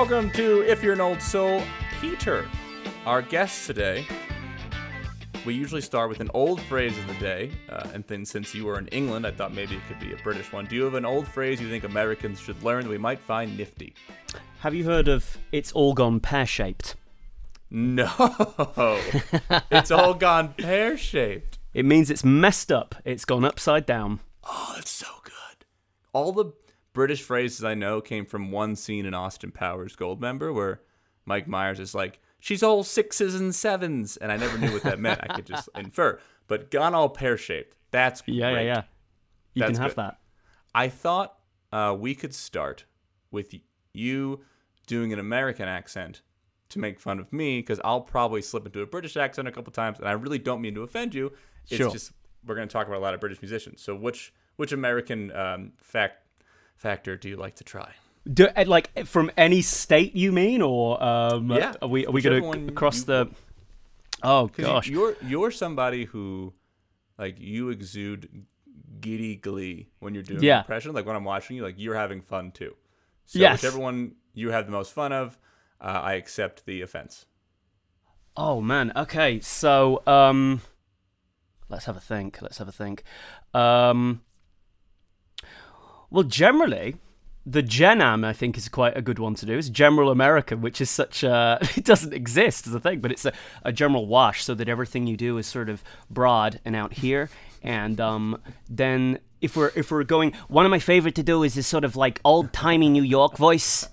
welcome to If You're an Old Soul, Peter. Our guest today. We usually start with an old phrase of the day, uh, and then since you were in England, I thought maybe it could be a British one. Do you have an old phrase you think Americans should learn that we might find nifty? Have you heard of "It's all gone pear shaped"? No, it's all gone pear shaped. It means it's messed up. It's gone upside down. Oh, that's so good. All the British phrases I know came from one scene in Austin Powers Goldmember where Mike Myers is like, she's all sixes and sevens. And I never knew what that meant. I could just infer. But gone all pear shaped. That's Yeah, great. yeah, yeah. You That's can have good. that. I thought uh, we could start with you doing an American accent to make fun of me because I'll probably slip into a British accent a couple times, and I really don't mean to offend you. It's Sure. just we're going to talk about a lot of British musicians. So which which American um, fact factor do you like to try? Do, uh, like from any state, you mean, or um, Yeah, Are we are we going to cross you the? Oh gosh. you, you're you're somebody who like you exude giddy glee when you're doing Yeah. impression. Like when I'm watching you, like you're having fun too. So Yes. whichever one you have the most fun of, uh, I accept the offense. Oh man. Okay. So um, let's have a think. Let's have a think. Um, well, generally, the Genam I think is quite a good one to do. It's General American, which is such a it doesn't exist as a thing, but it's a, a general wash, so that everything you do is sort of broad and out here. And um, then if we're if we're going, one of my favorite to do is this sort of like old timey New York voice.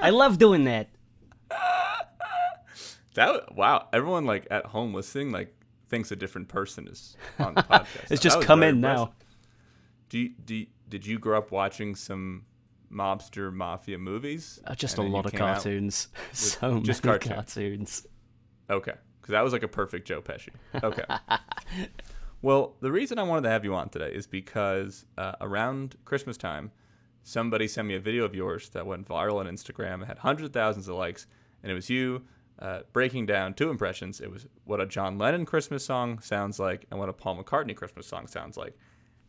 I love doing that. That wow, everyone like at home listening like thinks a different person is on the podcast. It's just come in impressive. now. Do do did you grow up watching some mobster mafia movies? Uh, just and a lot of cartoons. so just many cartoons. cartoons. Okay, because that was like a perfect Joe Pesci. Okay. well, the reason I wanted to have you on today is because uh, around Christmas time, somebody sent me a video of yours that went viral on Instagram. It had hundreds of thousands of likes, and it was you uh, breaking down two impressions. It was what a John Lennon Christmas song sounds like and what a Paul McCartney Christmas song sounds like.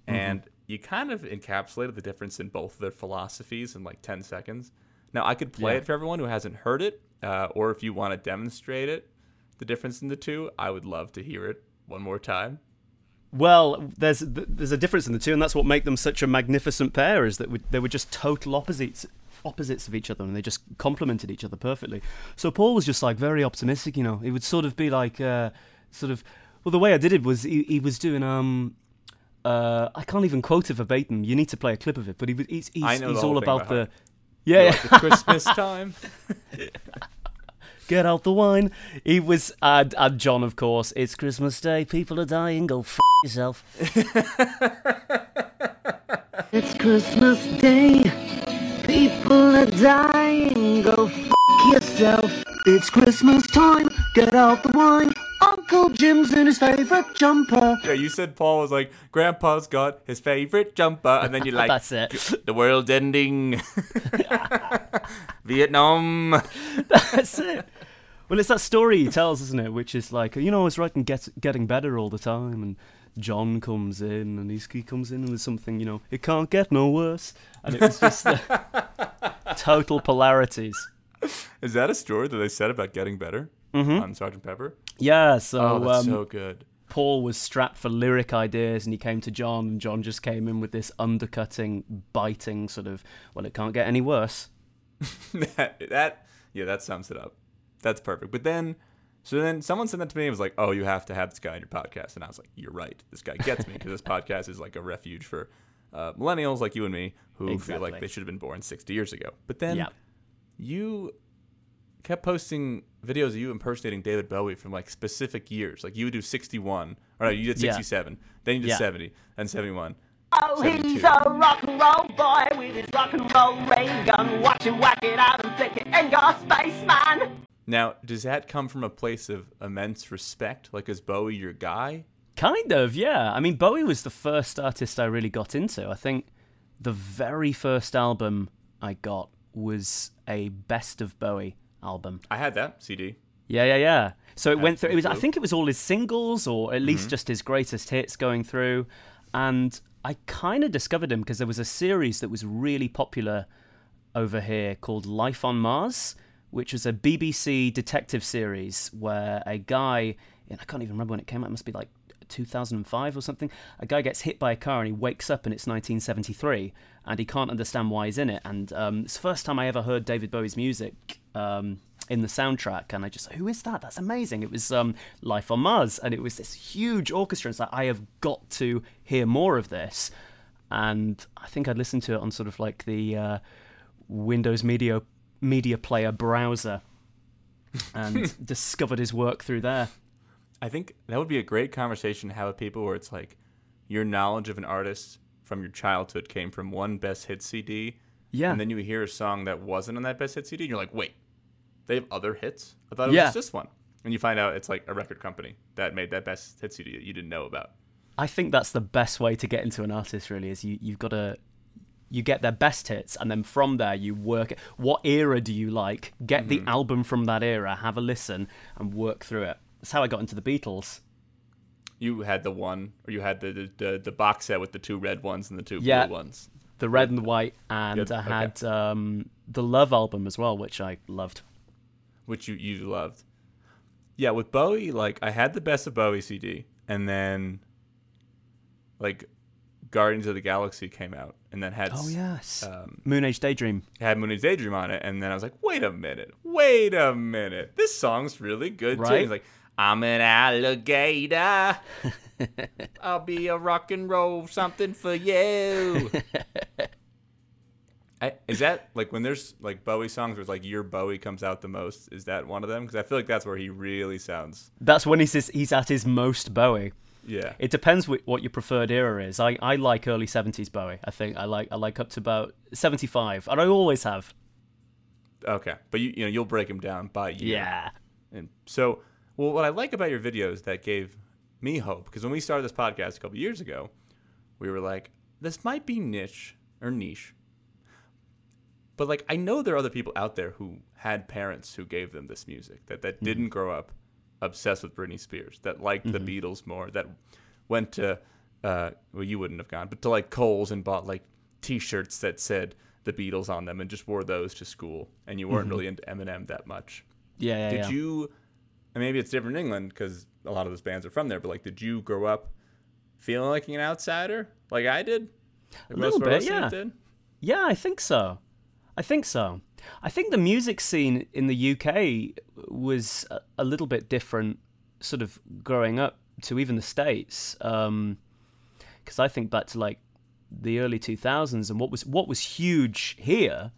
And you kind of encapsulated the difference in both of their philosophies in like 10 seconds. Now, I could play Yeah. it for everyone who hasn't heard it, uh, or if you want to demonstrate it, the difference in the two, I would love to hear it one more time. Well, there's there's a difference in the two, and that's what make them such a magnificent pair. Is that we- they were just total opposites opposites of each other, and they just complemented each other perfectly. So Paul was just like very optimistic, you know. It would sort of be like, uh, sort of. Well, the way I did it was he, he was doing um. Uh, I can't even quote it verbatim. You need to play a clip of it, but he was he's he's, I know the he's all thing about the yeah, yeah. Like the Christmas time. get out the wine. He was, and, and John, of course. It's Christmas Day. People are dying. Go f yourself. It's Christmas Day. People are dying. Go f yourself. It's Christmas time. Get out the wine. Uncle Jim's in his favorite jumper. yeah, you said Paul was like, Grandpa's got his favorite jumper, and then you're like, That's it. the world's ending. Vietnam. That's it. Well, it's that story he tells, isn't it? Which is like, you know, I was writing get, getting better all the time, and John comes in, and he's, he comes in with something, you know, it can't get no worse. And it was just the total polarities. Is that a story that they said about getting better on Sergeant Pepper? Yeah, so, Oh, that's um, so good. Paul was strapped for lyric ideas and he came to John and John just came in with this undercutting, biting sort of, well, it can't get any worse. that, that yeah, that sums it up. That's perfect. But then, so then someone sent that to me and was like, "Oh, you have to have this guy on your podcast," and I was like, "You're right. This guy gets me because this podcast is like a refuge for uh, millennials like you and me who feel like they should have been born 60 years ago." But then Yeah. you kept posting videos of you impersonating David Bowie from like specific years. Like you would do 61, or no, you did Yeah. 67, then you did Yeah. 70, and 71. Oh, he's a rock and roll boy with his rock and roll ray gun. Watch him whack it out and take it and go spaceman. Now, does that come from a place of immense respect? Like, is Bowie your guy? Kind of, yeah. I mean, Bowie was the first artist I really got into. I think the very first album I got was a Best of Bowie album. I had that CD. Yeah, yeah, yeah. So it went through. It was. I think it was all his singles, or at Mm-hmm. least just his greatest hits going through. And I kind of discovered him because there was a series that was really popular over here called Life on Mars, which was a BBC detective series where a guy, and I can't even remember when it came out, it must be like 2005 or something. A guy gets hit by a car and he wakes up and it's 1973 and he can't understand why he's in it. And um, it's the first time I ever heard David Bowie's music um, in the soundtrack. And I just, who is that? That's amazing. It was um, Life on Mars and it was this huge orchestra. It's like, I have got to hear more of this. And I think I'd listened to it on sort of like the uh, Windows Media Media Player browser and discovered his work through there. I think that would be a great conversation to have with people where it's like your knowledge of an artist from your childhood came from one best hit CD. Yeah. And then you hear a song that wasn't on that best hit CD and you're like, wait, they have other hits? I thought it Yeah. was just this one. And you find out it's like a record company that made that best hit CD that you didn't know about. I think that's the best way to get into an artist. Really, is you you've got to you get their best hits, and then from there you work. What era do you like? Get the album from that era, have a listen, and work through it. That's how I got into the Beatles. You had the one, or you had the the, the, the box set with the two red ones and the two Yeah. blue ones. The red and the white, and Good, I okay. had um, the Love album as well, which I loved. Which you you loved. Yeah, with Bowie, like I had the best of Bowie CD, and then like Guardians of the Galaxy came out, and then had Oh yes, um, Moon Age Daydream. had Moon's Daydream on it, and then I was like, wait a minute, wait a minute, this song's really good too. He's like, I'm an alligator. I'll be a rock and roll something for you. I, is that like when there's like Bowie songs where it's like your Bowie comes out the most? Is that one of them? Because I feel like that's where he really sounds. That's when he's he's at his most Bowie. Yeah. It depends what your preferred era is. I, I like early seventies Bowie. I think I like I like up to about seventy five, and I always have. Okay, but you you know you'll break him down by year. Yeah. And so, well, what I like about your videos that gave me hope, because when we started this podcast a couple years ago, we were like, this might be niche or niche. But like, I know there are other people out there who had parents who gave them this music that that mm-hmm. didn't grow up obsessed with Britney Spears, that liked the mm-hmm. Beatles more, that went to, uh, well, you wouldn't have gone, but to like Kohl's and bought like T-shirts that said the Beatles on them and just wore those to school, and you weren't mm-hmm. really into Eminem that much. Yeah, yeah, Did yeah. you? And maybe it's different in England because a lot of those bands are from there. But like, did you grow up feeling like an outsider, like I did? Like A little bit, yeah. Did? Yeah, I think so. I think so. I think the music scene in the UK was a, little bit different, sort of growing up to even the States. Because I think back to like the early 2000s, and what was what was huge here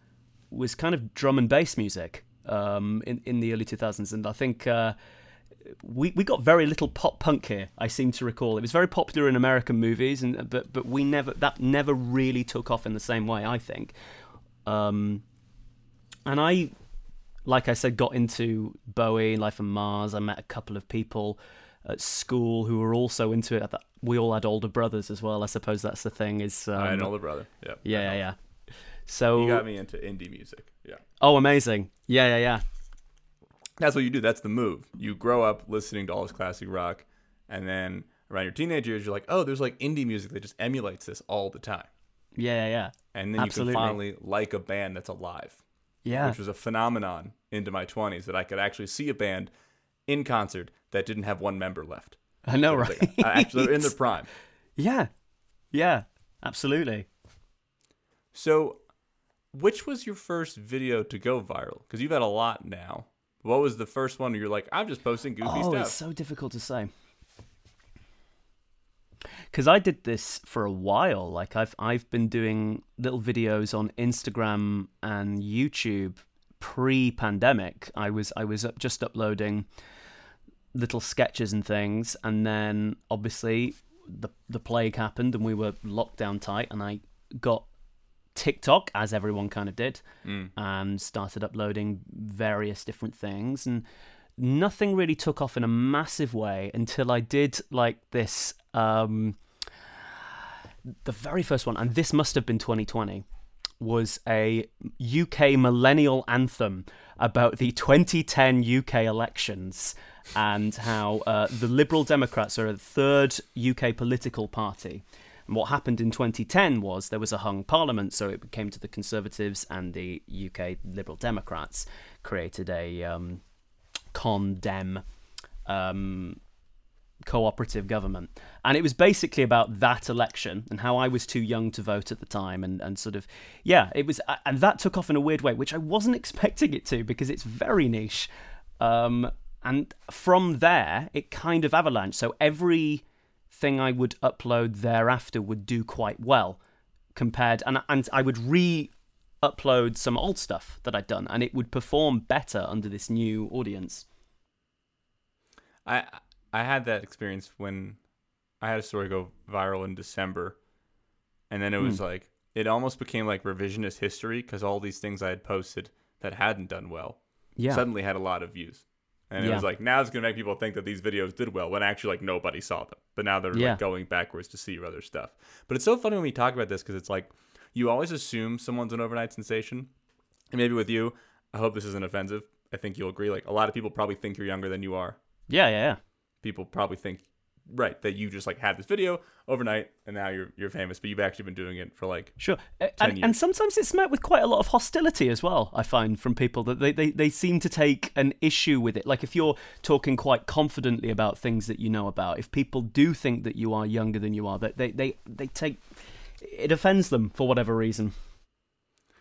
was kind of drum and bass music um, in in the early 2000s, and I think. Uh, we, we got very little pop punk here. I seem to recall it was very popular in American movies, and but but we never that never really took off in the same way. I think, um, and I, like I said, got into Bowie, Life on Mars. I met a couple of people at school who were also into it. I thought- We all had older brothers as well. I suppose that's the thing. Is um, I had an older brother. Yeah. yeah, yeah, yeah. So He got me into indie music. Yeah. oh, amazing. Yeah, yeah, yeah. That's what you do. That's the move. You grow up listening to all this classic rock, and then around your teenage years, you're like, oh, there's like indie music that just emulates this all the time. Yeah, yeah, yeah. And then Absolutely. you can finally like a band that's alive. Yeah. which was a phenomenon into my 20s that I could actually see a band in concert that didn't have one member left. I know, right? like, uh, actually, they're in their prime. yeah, yeah, absolutely. So, which was your first video to go viral? Because you've had a lot now. What was the first one where you're like, I'm just posting goofy oh, stuff? it's so difficult to say. Because I did this for a while. Like I've I've been doing little videos on Instagram and YouTube pre-pandemic. I was I was up, just uploading little sketches and things, and then obviously the the plague happened and we were locked down tight, and I got TikTok as everyone kind of did, and started uploading various different things and nothing really took off in a massive way until I did like this um the very first one and this must have been 2020 was a UK millennial anthem about the 2010 UK elections and how uh, the Liberal Democrats are a third UK political party. And what happened in 2010 was there was a hung parliament, so it came to the Conservatives and the UK Liberal Democrats created a um, ConDem um, cooperative government. And it was basically about that election and how I was too young to vote at the time. And, and sort of, yeah, it was, and that took off in a weird way, which I wasn't expecting it to because it's very niche. Um, and from there, it kind of avalanched. So every thing I would upload thereafter would do quite well compared, and, and I would re upload some old stuff that I'd done, and it would perform better under this new audience. I I had that experience when I had a story go viral in December, and then it was hmm. like it almost became like revisionist history because all these things I had posted that hadn't done well Yeah. suddenly had a lot of views. And it Yeah. was like now it's gonna make people think that these videos did well when actually like nobody saw them. But now they're Yeah. like going backwards to see your other stuff. But it's so funny when we talk about this because it's like you always assume someone's an overnight sensation, and maybe with you, I hope this isn't offensive. I think you'll agree. Like a lot of people probably think you're younger than you are. yeah, yeah, yeah. People probably think right that you just like had this video overnight and now you're you're famous, but you've actually been doing it for like Sure. 10 And, and sometimes it's met with quite a lot of hostility as well, I find, from people that they, they, they seem to take an issue with it. Like if you're talking quite confidently about things that you know about, if people do think that you are younger than you are, that they, they, they take it offends them for whatever reason.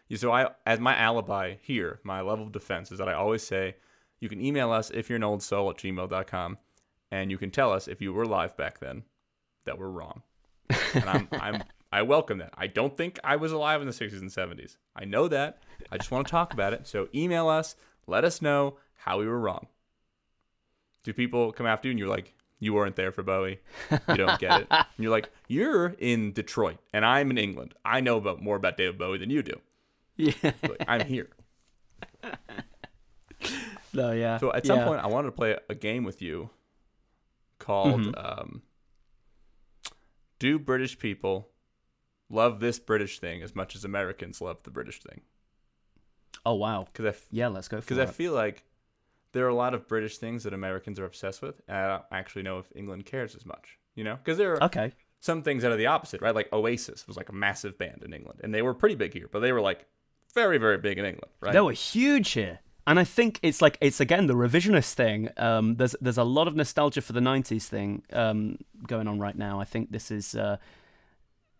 Yeah, So I, as my alibi here, my level of defense is that I always say, you can email us if you're an old soul at gmail.com, and you can tell us if you were alive back then that we're wrong. And I'm, I'm, I welcome that. I don't think I was alive in the 60s and 70s. I know that. I just want to talk about it. So email us, let us know how we were wrong. Do people come after you and you're like, you weren't there for Bowie. You don't get it. And you're like, you're in Detroit and I'm in England. I know about more about David Bowie than you do. Yeah. But I'm here. No, yeah. So at some yeah. point, I wanted to play a game with you called Mm-hmm. um, "Do British people love this British thing as much as Americans love the British thing?" Oh, wow. Because f- Yeah, let's go because. I feel like there are a lot of British things that Americans are obsessed with, and I don't actually know if England cares as much. You know, because there are Okay. some things that are the opposite, right? Like Oasis was like a massive band in England, and they were pretty big here, but they were like very, very big in England, right? They were huge here. And I think it's like it's again the revisionist thing. Um, there's there's a lot of nostalgia for the '90s thing um, going on right now. I think this is uh,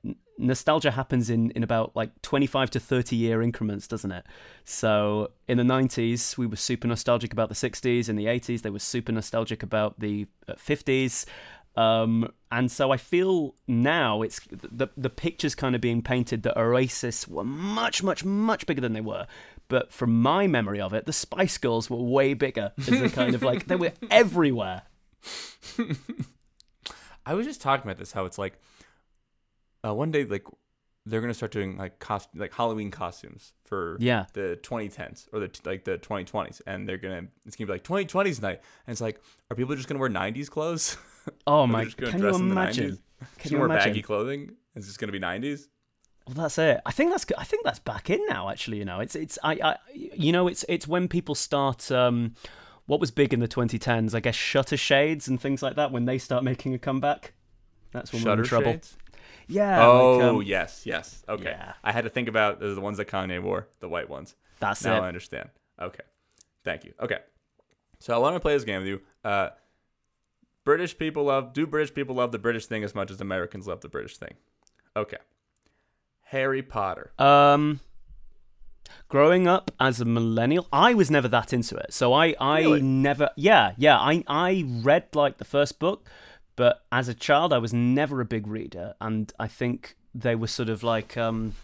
n- nostalgia happens in in about like 25 to 30 year increments, doesn't it? So in the '90s, we were super nostalgic about the '60s. In the '80s, they were super nostalgic about the uh, '50s. Um, and so I feel now it's the the picture's kind of being painted that Oasis were much, much, much bigger than they were. But from my memory of it, the Spice Girls were way bigger. As a kind of like they were everywhere. I was just talking about this how it's like uh, one day like they're gonna start doing like cost like Halloween costumes for Yeah. the 2010s or the like the 2020s, and they're gonna it's gonna be like 2020s night, and it's like are people just gonna wear 90s clothes? Oh my! Can you dress in the imagine? 90s? Can you wear imagine? baggy clothing? It's just gonna be 90s. Well, that's it. I think that's I think that's back in now. Actually, you know, it's it's I, I you know it's it's when people start. Um, what was big in the 2010s? I guess shutter shades and things like that. When they start making a comeback, that's when we're Shutter in trouble. shades. Yeah. Oh like, um, yes, yes. Okay. yeah. I had to think about the ones that Kanye wore, the white ones. That's now it. I understand. Okay. Thank you. Okay. So I want to play this game with you. Uh, British people love. Do British people love the British thing as much as Americans love the British thing? Okay. Harry Potter. Um, growing up as a millennial, I was never that into it. So I, I Really? never, yeah, yeah. I, I read like the first book, but as a child, I was never a big reader, and I think they were sort of like, um,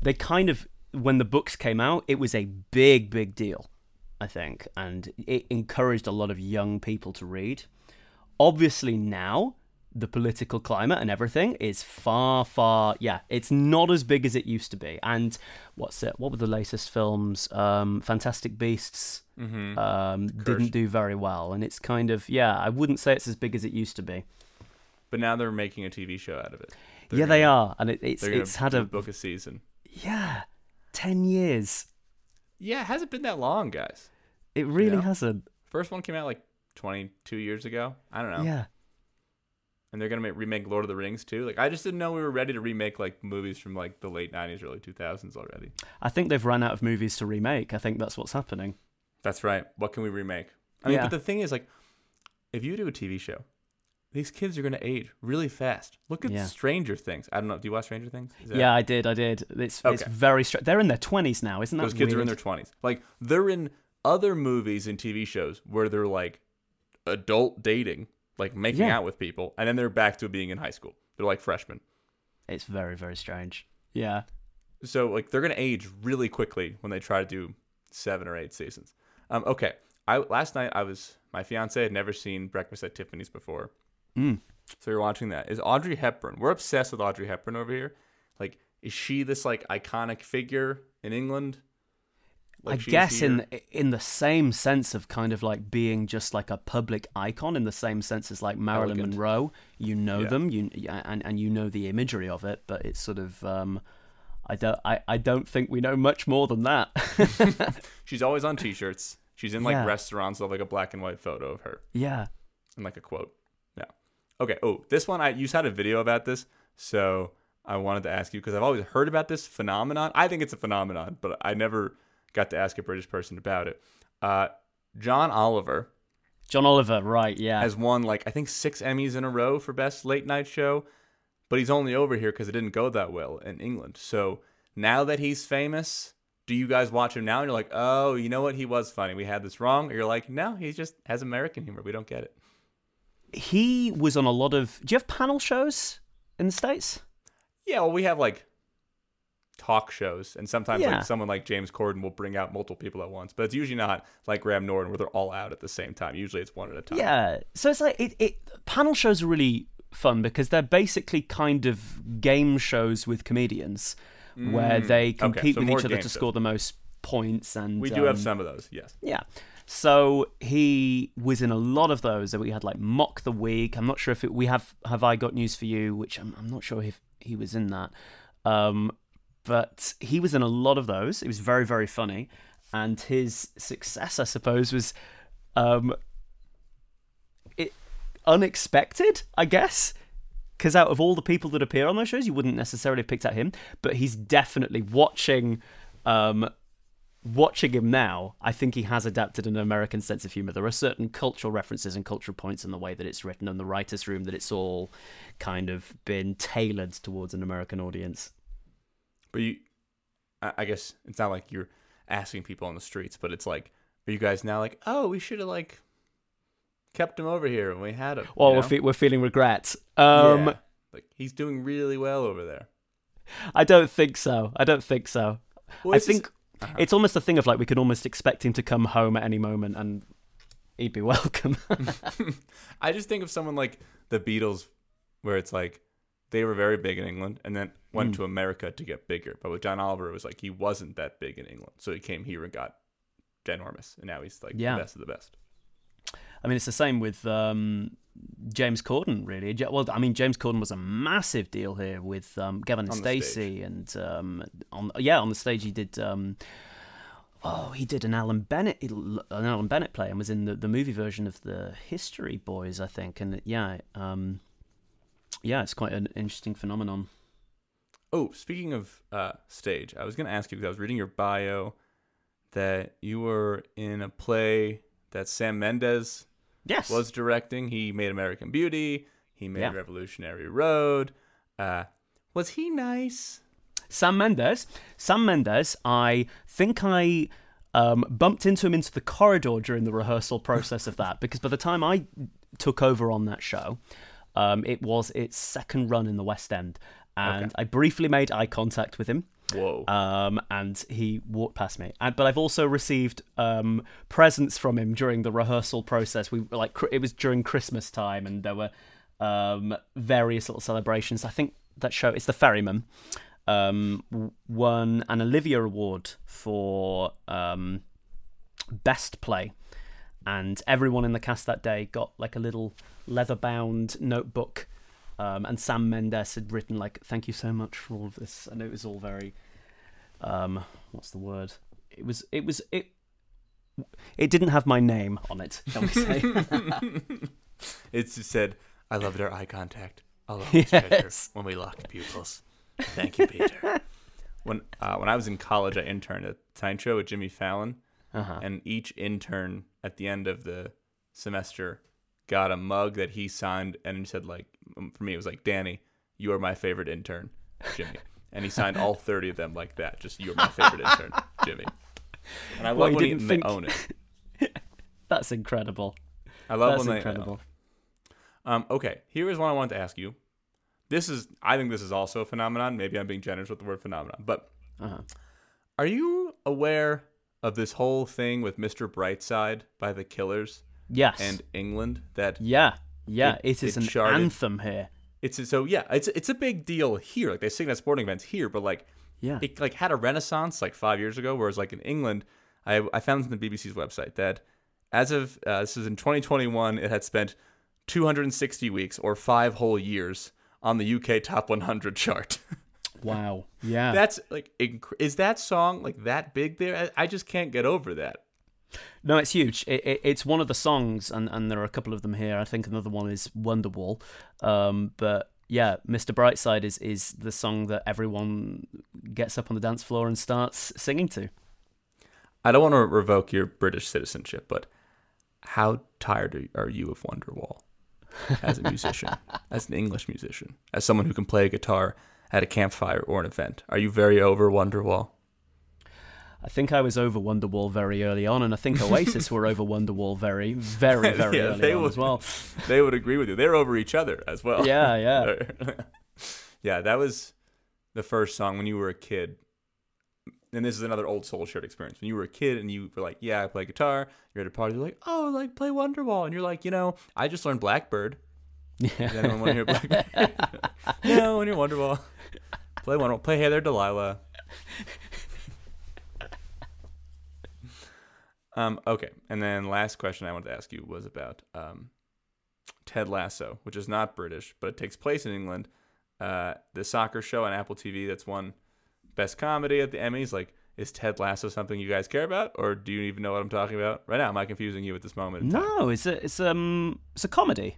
they kind of when the books came out, it was a big, big deal. I think, and it encouraged a lot of young people to read. Obviously, now the political climate and everything is far, far, yeah, it's not as big as it used to be. And what's it? What were the latest films? Um, Fantastic Beasts Mm-hmm. um, didn't do very well, and it's kind of, yeah, I wouldn't say it's as big as it used to be. But now they're making a TV show out of it. They're yeah, they gonna- are, and it, it's it's had a book a season. yeah, ten years. Yeah, it hasn't been that long, guys. It really Yeah. hasn't. First one came out like 22 years ago. I don't know. Yeah. And they're gonna make, remake Lord of the Rings too. Like I just didn't know we were ready to remake like movies from like the late '90s, early 2000s already. I think they've run out of movies to remake. I think that's what's happening. That's right. What can we remake? I mean, Yeah. but the thing is, like, if you do a TV show, these kids are gonna age really fast. Look at Yeah. Stranger Things. I don't know. Do you watch Stranger Things? That- Yeah, I did. I did. It's it's Okay. very str- They're in their twenties now, isn't that Those kids are in their 20s. Like, they're in other movies and TV shows where they're like adult dating, like making Yeah. out with people, and then they're back to being in high school. They're like freshmen. It's very very strange. Yeah. So like they're gonna age really quickly when they try to do seven or eight seasons. Um, okay. I last night I was my fiance had never seen Breakfast at Tiffany's before, Mm. so you're watching that. Is Audrey Hepburn? We're obsessed with Audrey Hepburn over here. Like, is she this like iconic figure in England? Like I guess here? in in the same sense of kind of like being just like a public icon, in the same sense as like Marilyn Elegant. Monroe. You know Yeah. them, you and and you know the imagery of it, but it's sort of um, I don't I, I don't think we know much more than that. She's always on T-shirts. She's in like Yeah. restaurants with like a black and white photo of her yeah. and like a quote. Yeah. Okay. Oh, this one I you had a video about this, so I wanted to ask you because I've always heard about this phenomenon. I think it's a phenomenon, but I never got to ask a British person about it. Uh, John Oliver John Oliver, right? Yeah. has won like I think six Emmys in a row for best late night show, but he's only over here because it didn't go that well in England. So now that he's famous, do you guys watch him now and you're like, oh, you know what, he was funny. We had this wrong, or you're like, no, he just has American humor. We don't get it. he was on a lot of. Do you have panel shows in the states? Yeah, well, we have like talk shows, and sometimes Yeah. like someone like James Corden will bring out multiple people at once, but it's usually not like Graham Norton where they're all out at the same time. Usually it's one at a time. Yeah. So it's like it, it panel shows are really fun because they're basically kind of game shows with comedians where they Mm. Okay, compete so with each other to shows. score the most points and we do have um, some of those. Yes. Yeah. So he was in a lot of those. that We had like mock the week. I'm not sure if it, we have have I got news for you, which I'm, I'm not sure if he was in that. Um, but he was in a lot of those. It was very very funny, and his success, I suppose, was um, it unexpected. I guess because out of all the people that appear on those shows, you wouldn't necessarily have picked out him. But he's definitely watching. Um, watching him now, I think he has adapted an American sense of humor. There are certain cultural references and cultural points in the way that it's written and the writer's room that it's all kind of been tailored towards an American audience. But you, I I guess it's not like you're asking people on the streets, but it's like, are you guys now like, oh, we should have like kept him over here when we had him? Well, you we're, fe- we're feeling regrets. Um, Yeah. like he's doing really well over there. I don't think so. I don't think so. Well, I it's just- think it's almost a thing of like we could almost expect him to come home at any moment and he'd be welcome. I just think of someone like the Beatles, where it's like they were very big in England and then went Hmm. to America to get bigger. But with John Oliver, it was like he wasn't that big in England, so he came here and got ginormous, and now he's like Yeah. the best of the best. I mean, it's the same with um, James Corden, really. Well, I mean, James Corden was a massive deal here with um, Gavin and stage. Stacey, and um, on yeah, on the stage he did. Um, oh, he did an Alan Bennett, an Alan Bennett play, and was in the, the movie version of the History Boys, I think. And yeah, um, yeah, it's quite an interesting phenomenon. Oh, speaking of uh, stage, I was going to ask you because I was reading your bio that you were in a play that Sam Mendes Yes, was directing. He made American Beauty. He made Yeah. Revolutionary Road. Uh, was he nice? Sam Mendes. Sam Mendes, I think I um, bumped into him into the corridor during the rehearsal process of that because by the time I took over on that show, um, it was its second run in the West End. And Okay. I briefly made eye contact with him. Whoa. Um, and he walked past me. And, but I've also received um, presents from him during the rehearsal process. We like cr- it was during Christmas time, and there were um, various little celebrations. I think that show it's the Ferryman um, won an Olivier Award for um, best play, and everyone in the cast that day got like a little leather-bound notebook. Um, and Sam Mendes had written like, "Thank you so much for all of this," and it was all very, um, what's the word? It was, it was, it, it didn't have my name on it. Shall we say? It just said, I loved our eye contact. I'll always treasure Yes. when we locked pupils. Thank you, Peter. when uh, when I was in college, I interned at Tonight Show with Jimmy Fallon, Uh-huh. and each intern at the end of the semester got a mug that he signed, and he said like, for me, it was like, Danny, you are my favorite intern, Jimmy. And he signed all 30 of them like that. Just, you're my favorite intern, Jimmy. And I Well, love when, he, didn't when think- they own it. That's incredible. I love That's when they incredible. Um, okay, here is what I wanted to ask you. This is, I think this is also a phenomenon. Maybe I'm being generous with the word phenomenon, but Uh-huh. are you aware of this whole thing with Mr. Brightside by the Killers Yes. and England? That yeah. Yeah. It- it is it an charted- anthem here. it's so yeah, it's it's a big deal here. Like they sing at sporting events here, but like Yeah. it like had a renaissance like five years ago. Whereas like in England, I I found on the BBC's website that as of uh, this is in 2021, it had spent 260 weeks or five whole years on the UK Top 100 chart. Wow. Yeah. That's like, is that song like that big there? I, just can't get over that. No, it's huge. It, it, it's one of the songs, and, and there are a couple of them here. I think another one is Wonderwall. Um, but yeah, Mr. Brightside is, is the song that everyone gets up on the dance floor and starts singing to. I don't want to revoke your British citizenship, but how tired are- are you of Wonderwall as a musician, as an English musician, as someone who can play a guitar at a campfire or an event? Are you very over Wonderwall? I think I was over Wonderwall very early on, and I think Oasis were over Wonderwall very, very, very Yeah, early they on would- as well. They would agree with you. They're over each other as well. Yeah, yeah. yeah, that was the first song when you were a kid. And this is another old soul shared experience. When you were a kid and you were like, "Yeah, I play guitar," you're at a party, you're like, "Oh, like play Wonderwall," and you're like, "You know, I just learned Blackbird." Does anyone want to hear Blackbird? no, when you're Wonderwall, play Wonderwall, play Hey There, Delilah. Um, okay, and then last question I wanted to ask you was about um, Ted Lasso, which is not British, but it takes place in England. Uh, the soccer show on Apple TV that's won Best Comedy at the Emmys. Like, is Ted Lasso something you guys care about, or do you even know what I'm talking about right now? Am I confusing you at this moment? No, it's a it's um it's a comedy.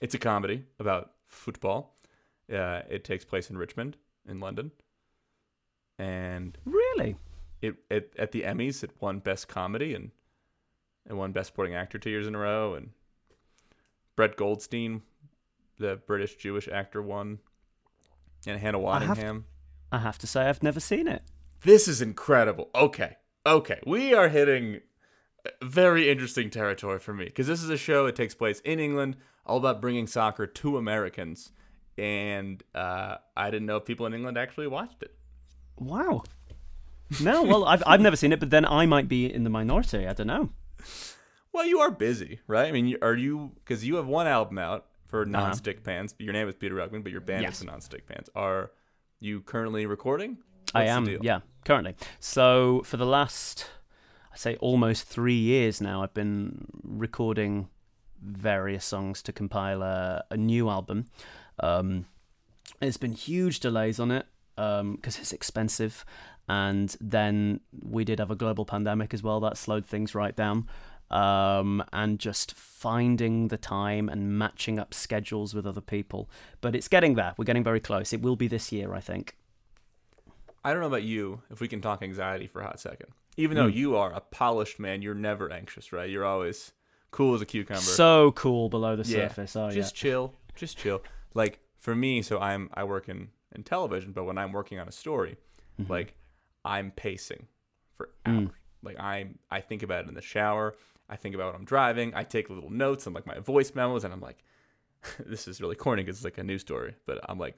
It's a comedy about football. Uh, it takes place in Richmond, in London, and Really? it, it at the Emmys it won Best Comedy and it won Best Supporting Actor two years in a row, and Brett Goldstein, the British Jewish actor, won, and Hannah have- Waddingham. I have to say I've never seen it. This is incredible. Okay, okay, we are hitting very interesting territory for me because this is a show. It takes place in England, all about bringing soccer to Americans, and uh, I didn't know if people in England actually watched it. Wow. No, well, I've I've never seen it, but then I might be in the minority. I don't know. Well, you are busy, right? I mean, are you because you have one album out for Uh-huh. Nonstick Pans. Your name is Peter Rugman, but your band Yes. is Nonstick Pans. Are you currently recording? I What's the am, yeah, currently. So for the last, I say, almost three years now, I've been recording various songs to compile a, a new album. Um, there's been huge delays on it because it's expensive, and then we did have a global pandemic as well that slowed things right down. Um, and just finding the time and matching up schedules with other people. But it's getting there. We're getting very close. It will be this year, I think. I don't know about you. If we can talk anxiety for a hot second, even though Hmm. you are a polished man, you're never anxious, right? You're always cool as a cucumber. so cool below the yeah, surface. Oh yeah. just chill, just chill. Like for me, so I'm I work in in television, but when I'm working on a story, Mm-hmm. like I'm pacing for Mm. hours. Like I'm I think about it in the shower. I think about what I'm driving. I take little notes and like my voice memos, and I'm like, this is really corny because it's like a news story, but I'm like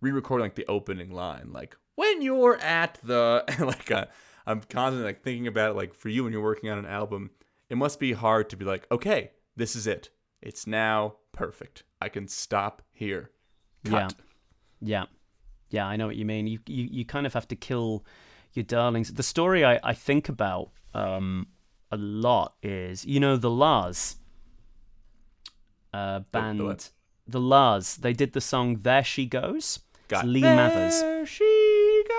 re-recording like the opening line, like when you're at the like uh, I'm constantly like thinking about it. Like for you when you're working on an album, it must be hard to be like, okay, this is it. It's now perfect. I can stop here. Yeah. Cut. Yeah. Yeah, I know what you mean. You you, you kind of have to kill your darlings. The story I, I think about um, a lot is, you know, the La's uh, band. The La's. They did the song There She Goes. Got it's Lee there Mavers. she.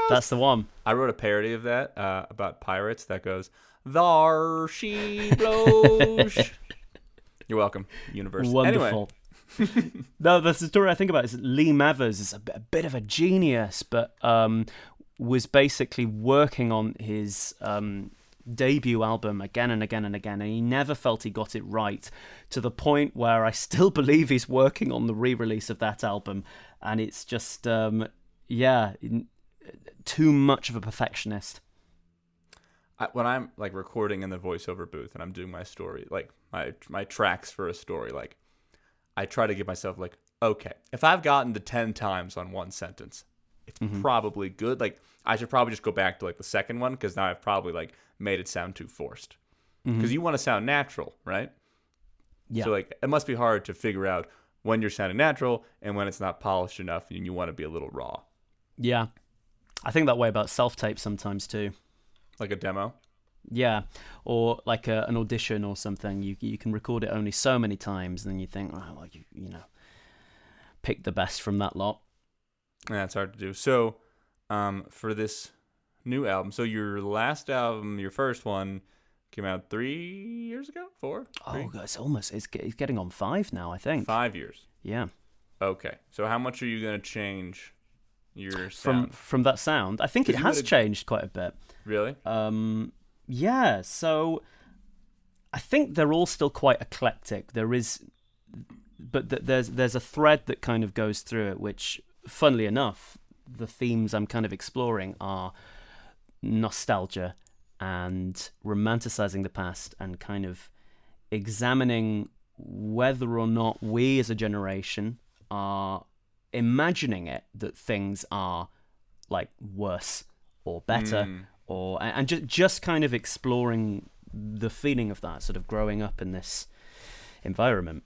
That's the one. I wrote a parody of that uh, about pirates that goes, "Thar she blows." You're welcome, universe. Wonderful. Anyway, no, that's the story I think about. Is Lee Mavers is a, bit- a bit of a genius, but um, was basically working on his um, debut album again and again and again, and he never felt he got it right to the point where I still believe he's working on the re-release of that album, and it's just um, yeah, too much of a perfectionist. I, when I'm like recording in the voiceover booth and I'm doing my story, like my my tracks for a story, like I try to give myself like, okay, if I've gotten to ten times on one sentence, it's mm-hmm. probably good. Like I should probably just go back to like the second one because now I've probably like made it sound too forced. Mm-hmm. Because you want to sound natural, right? Yeah. So like it must be hard to figure out when you're sounding natural and when it's not polished enough and you want to be a little raw, Yeah, I think that way about self-tape sometimes too. like a demo. Yeah, or like a, an audition or something. You you can record it only so many times, and then you think, oh, well, you you know, pick the best from that lot. Yeah, it's hard to do. So, um, for this new album, so your last album, your first one, came out three years ago, four, three, Oh, God, it's almost it's, it's getting on five now. I think. five years. Yeah, Okay, so how much are you gonna change your from sound? from that sound, I think it has changed quite a bit. really? Um, yeah, so I think they're all still quite eclectic. There is, but th- there's there's a thread that kind of goes through it, which, funnily enough, the themes I'm kind of exploring are nostalgia and romanticizing the past and kind of examining whether or not we as a generation are imagining it that things are like worse or better Mm. or and just just kind of exploring the feeling of that sort of growing up in this environment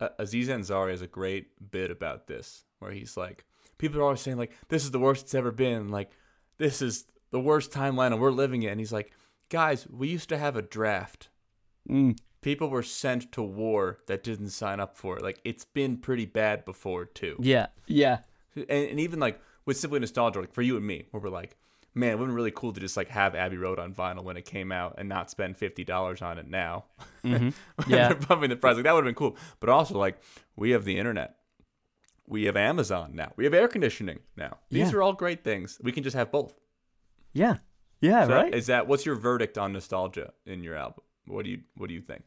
uh, Aziz Ansari has a great bit about this, where he's like, people are always saying like, this is the worst it's ever been, like, this is the worst timeline, and we're living it. And he's like, guys, we used to have a draft. mm, People were sent to war that didn't sign up for it. Like, it's been pretty bad before too. yeah yeah and, and even like with simply nostalgia, like for you and me, where we're like, man, it would have been really cool to just like have Abbey Road on vinyl when it came out and not spend fifty dollars on it now. Mm-hmm. Yeah. they're bumping the price. Like that would have been cool. But also like we have the internet. We have Amazon now. We have air conditioning now. These Yeah. are all great things. We can just have both. yeah yeah So right Is that what's your verdict on nostalgia in your album? What do you what do you think?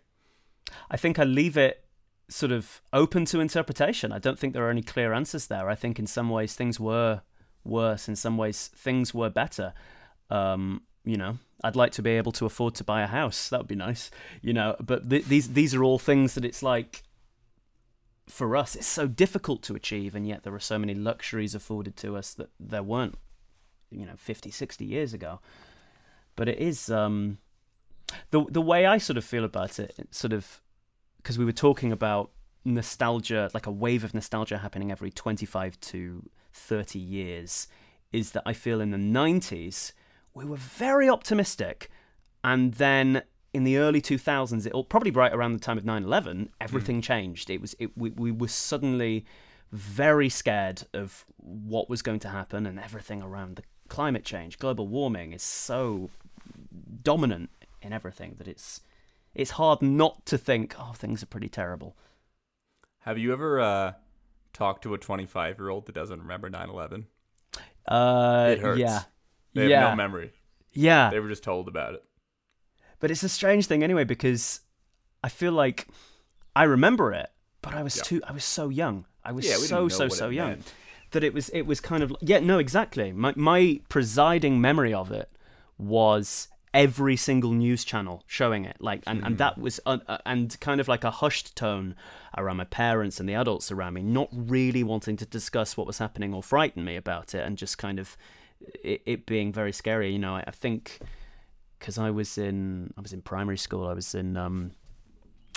I think I leave it sort of open to interpretation. I don't think there are any clear answers there. I think in some ways things were worse, in some ways things were better. Um, you know, I'd like to be able to afford to buy a house. That would be nice. You know, but th- these these are all things that it's like for us it's so difficult to achieve and yet there are so many luxuries afforded to us that there weren't you know 50 60 years ago but it is um the the way I sort of feel about it, sort of because we were talking about nostalgia, like a wave of nostalgia happening every 25 to 30 years, is that I feel in the 90s we were very optimistic, and then in the early 2000s, it probably right around the time of 9/11, everything mm. changed. It was it, we we were suddenly very scared of what was going to happen and everything around the climate change, global warming is so dominant in everything that it's it's hard not to think oh things are pretty terrible Have you ever uh, talked to a 25 year old that doesn't remember 9/11? uh It hurts. yeah They have yeah no memory. yeah They were just told about it. but it's a strange thing anyway because i feel like i remember it but i was Yeah. too i was so young i was Yeah, so so so young meant. that it was it was kind of yeah no exactly my my presiding memory of it was every single news channel showing it like and, and that was uh, uh, and kind of like a hushed tone around my parents and the adults around me not really wanting to discuss what was happening or frighten me about it and just kind of it, it being very scary you know i, I think because i was in i was in primary school i was in um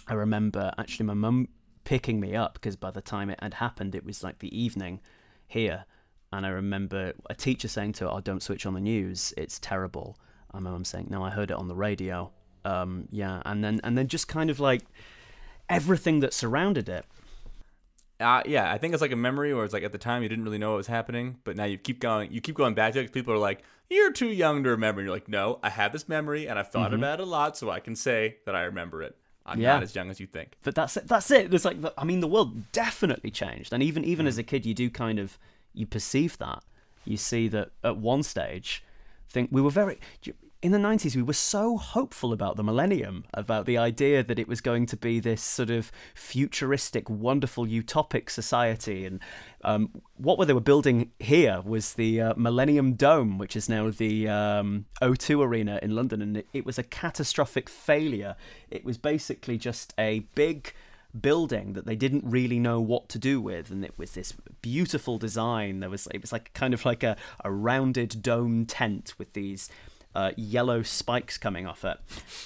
i remember actually my mum picking me up because by the time it had happened it was like the evening here and I remember a teacher saying to her, "Oh, don't switch on the news; it's terrible." My mum saying, "No, I heard it on the radio." Um, yeah, and then and then just kind of like everything that surrounded it. Uh, yeah, I think it's like a memory, or it's like at the time you didn't really know what was happening, but now you keep going, you keep going back to it. people are like, "You're too young to remember." And you're like, "No, I have this memory, and I've thought about it a lot, so I can say that I remember it." I'm Yeah. not as young as you think. but that's it. That's it. There's like, the, I mean, the world definitely changed, and even even as a kid, you do kind of you perceive that. You see that at one stage, think we were very in the 90s we were so hopeful about the millennium about the idea that it was going to be this sort of futuristic wonderful utopic society. And um, what they were building here was the uh, millennium dome which is now the um, o2 arena in london. And it, it was a catastrophic failure. It was basically just a big building that they didn't really know what to do with and it was this beautiful design there was it was like kind of like a, a rounded dome tent with these uh, yellow spikes coming off it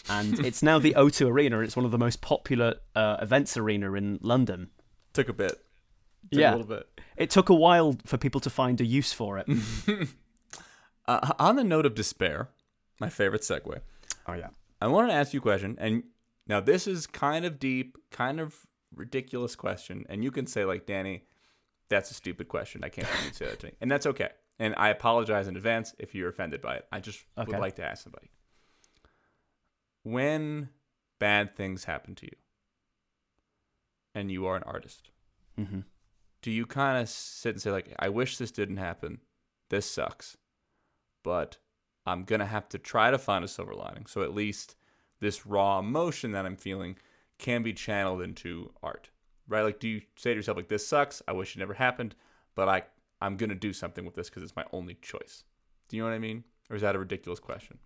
and it's now the o2 arena it's one of the most popular uh, events arena in london Took a bit. Took Yeah. a little bit. it took a while for people to find a use for it Uh, on the note of despair, my favorite segue. oh yeah I wanted to ask you a question, and now this is kind of deep, kind of ridiculous question, and you can say like, Danny, that's a stupid question. I can't believe you say that to me, and that's okay. And I apologize in advance if you're offended by it. I just Okay. would like to ask somebody: when bad things happen to you, and you are an artist, hmm do you kind of sit and say like, I wish this didn't happen. This sucks, but I'm gonna have to try to find a silver lining. So at least this raw emotion that I'm feeling can be channeled into art, right? Like, do you say to yourself like, "This sucks. I wish it never happened, but I I'm gonna do something with this because it's my only choice." Do you know what I mean? Or is that a ridiculous question?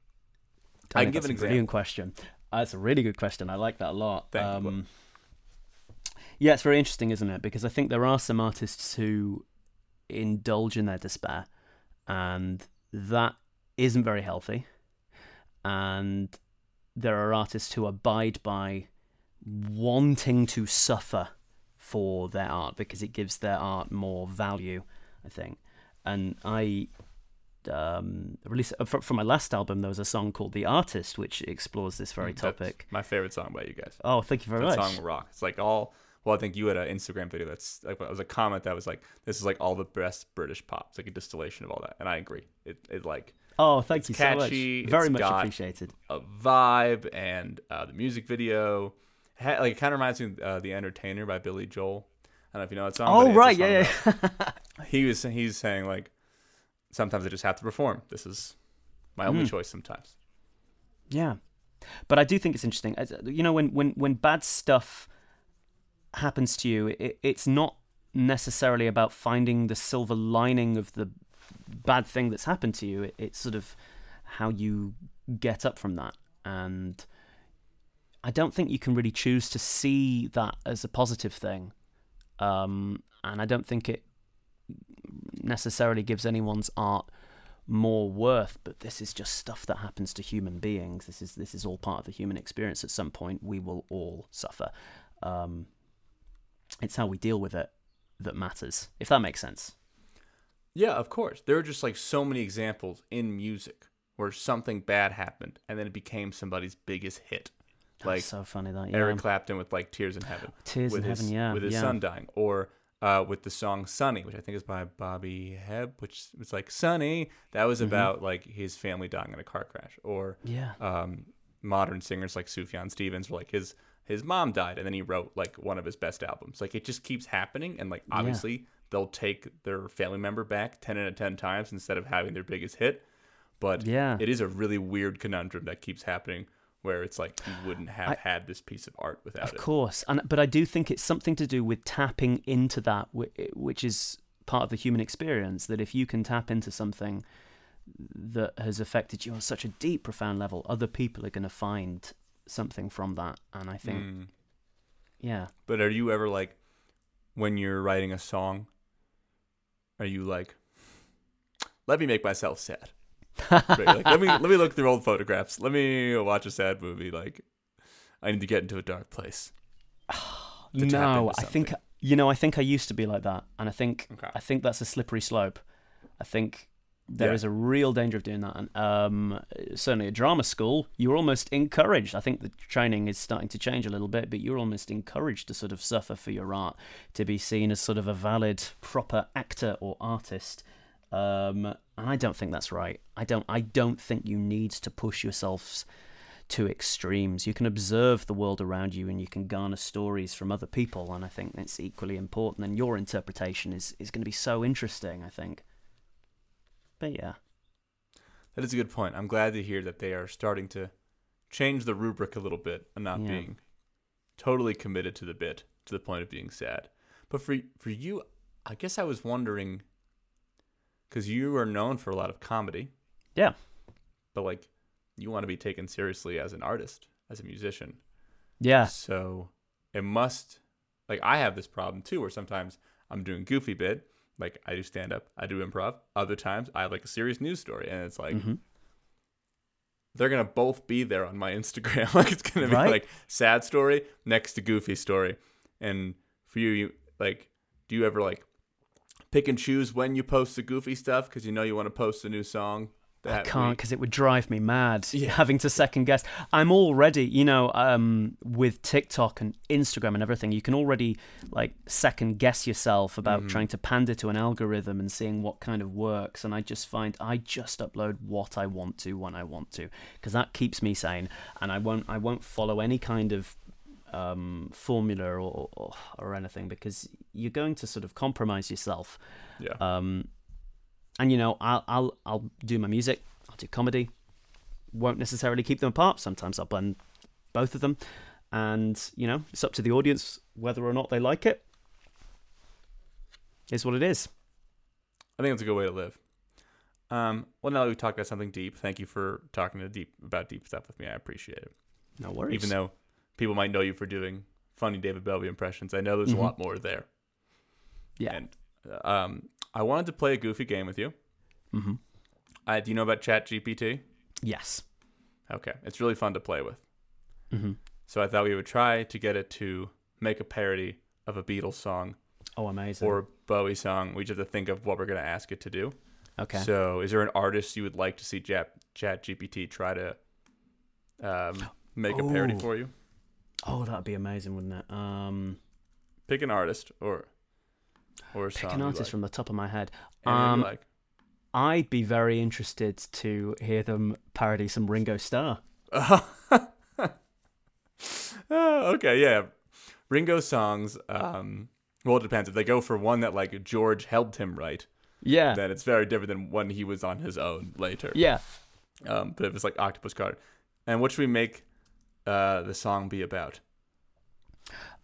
I can give an a brilliant question. Uh, That's a really good question. I like that a lot. Thank you. um, yeah, it's very interesting, isn't it? Because I think there are some artists who indulge in their despair, and that isn't very healthy. And there are artists who abide by wanting to suffer for their art because it gives their art more value, I think. And I um, released for, from my last album, there was a song called "The Artist," which explores this very Mm, That's topic. my favorite song by you guys. Oh, thank you very that much. song rocks. It's like all. Well, I think you had an Instagram video that's like it was a comment that was like, "This is like all the best British pop." It's like a distillation of all that, and I agree. It it like oh, thank it's you catchy, so much. Very much appreciated. a vibe, and uh, the music video, ha- like it kind of reminds me of uh, "The Entertainer" by Billy Joel. I don't know if you know that song. Oh, right, song yeah, he was he's saying like, sometimes I just have to perform. This is my only Hmm. choice. Sometimes. Yeah, but I do think it's interesting. You know, when when when bad stuff happens to you, it, it's not necessarily about finding the silver lining of the bad thing that's happened to you. It, it's sort of how you get up from that, and I don't think you can really choose to see that as a positive thing. Um, and I don't think it necessarily gives anyone's art more worth but this is just stuff that happens to human beings this is this is all part of the human experience at some point we will all suffer um, it's how we deal with it that matters if that makes sense Yeah, of course. There are just like so many examples in music where something bad happened and then it became somebody's biggest hit. Like That's so funny that yeah. Eric Clapton with like Tears in Heaven. Tears with in his, Heaven, yeah, With his yeah. son dying. Or uh, with the song Sunny, which I think is by Bobby Hebb, which was like Sunny. That was Mm-hmm. about like his family dying in a car crash. Or yeah um, modern singers like Sufjan Stevens, were like his his mom died and then he wrote like one of his best albums. Like it just keeps happening, and like obviously they'll take their family member back ten out of ten times instead of having their biggest hit. But Yeah. it is a really weird conundrum that keeps happening, where it's like you wouldn't have had this piece of art without of it. course and but i do think it's something to do with tapping into that which is part of the human experience that if you can tap into something that has affected you on such a deep profound level other people are going to find something from that and i think Mm. yeah But are you ever like, when you're writing a song, are you like, let me make myself sad? Right, like, let me let me look through old photographs. Let me watch a sad movie. Like, I need to get into a dark place. no i think you know i think i used to be like that and i think Okay. i think that's a slippery slope i think there Yeah. is a real danger of doing that and um, certainly at drama school you're almost encouraged i think the training is starting to change a little bit but you're almost encouraged to sort of suffer for your art to be seen as sort of a valid proper actor or artist um, and i don't think that's right i don't i don't think you need to push yourselves to extremes. You can observe the world around you and you can garner stories from other people, and I think that's equally important. And your interpretation is, is going to be so interesting, I think. But yeah. That is a good point. I'm glad to hear that they are starting to change the rubric a little bit and not Yeah. being totally committed to the bit to the point of being sad. But for for you, I guess I was wondering because you are known for a lot of comedy, Yeah. but like you want to be taken seriously as an artist, as a musician. Yeah. So it must like I have this problem too, where sometimes I'm doing goofy bit, like I do stand up, I do improv. Other times I have like a serious news story, and it's like Mhm. they're gonna both be there on my Instagram. like it's gonna be Right. like sad story next to goofy story. And for you, you like, do you ever like pick and choose when you post the goofy stuff because you know you want to post a new song? I can't because it would drive me mad Yeah. having to second guess. I'm already, you know, um, with TikTok and Instagram and everything, you can already like second guess yourself about Mm-hmm. trying to pander to an algorithm and seeing what kind of works. And I just find I just upload what I want to when I want to because that keeps me sane, and I won't I won't follow any kind of um, formula or, or or anything because you're going to sort of compromise yourself. Yeah. Um, and you know, I'll I'll I'll do my music, I'll do comedy. Won't necessarily keep them apart. Sometimes I'll blend both of them, and you know, it's up to the audience whether or not they like it. Is what it is. I think it's a good way to live. Um, well, now that we've talked about something deep, thank you for talking to deep about deep stuff with me. I appreciate it. No worries. Even though people might know you for doing funny David Bowie impressions, I know there's Mhm. a lot more there. yeah. And uh, um, I wanted to play a goofy game with you. hmm Uh, do you know about ChatGPT? Yes. Okay, it's really fun to play with. hmm So I thought we would try to get it to make a parody of a Beatles song Oh, amazing. or a Bowie song. We just have to think of what we're going to ask it to do. okay. So, is there an artist you would like to see Chat ChatGPT try to um, make a parody Oh. for you? oh, that'd be amazing, wouldn't it? Um, Pick an artist or or a pick an artist like. from the top of my head. Um, like. I'd be very interested to hear them parody some Ringo Starr. Oh, okay, yeah. Ringo songs. Um, well, it depends. If they go for one that like George helped him write, Yeah. then it's very different than when he was on his own later. yeah. Um, but if it's like Octopus Garden, and what should we make uh, the song be about?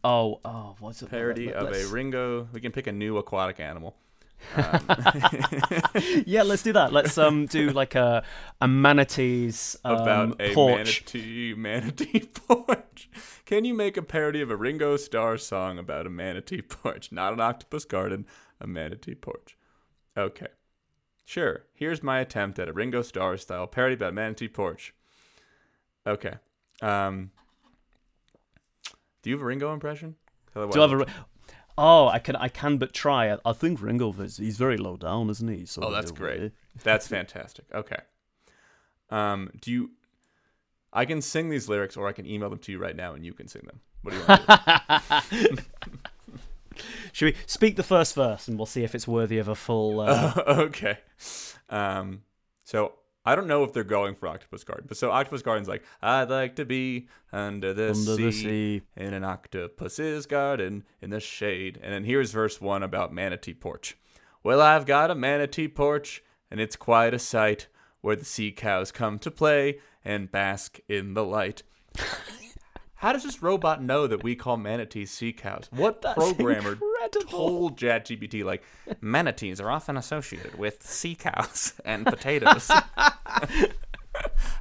Oh, oh, what's it? Parody let- of a Ringo. We can pick a new aquatic animal. Um, yeah, let's do that. Let's um do like a a manatee's um, about a porch. manatee manatee porch. Can you make a parody of a Ringo Starr song about a manatee porch? Not an octopus garden, a manatee porch. Okay. Sure. Here's my attempt at a Ringo Starr style parody about a manatee porch. Okay. Um Do you have a Ringo impression? Do you have a? Oh, I can I can but try. I, I think Ringo is he's very low down, isn't he? So Oh, that's uh, great. That's fantastic. Okay. Um, do you? I can sing these lyrics, or I can email them to you right now, and you can sing them. What do you want to do? Should we speak the first verse and we'll see if it's worthy of a full? Uh, okay. Um, so I don't know if they're going for Octopus Garden, but so Octopus Garden's like, I'd like to be under the, Under sea, the sea. in an octopus's garden in the shade. And then here's verse one about manatee porch. Well, I've got a manatee porch, and it's quite a sight where the sea cows come to play and bask in the light. How does this robot know that we call manatees sea cows? What programmer incredible. told ChatGPT like manatees are often associated with sea cows and potatoes? How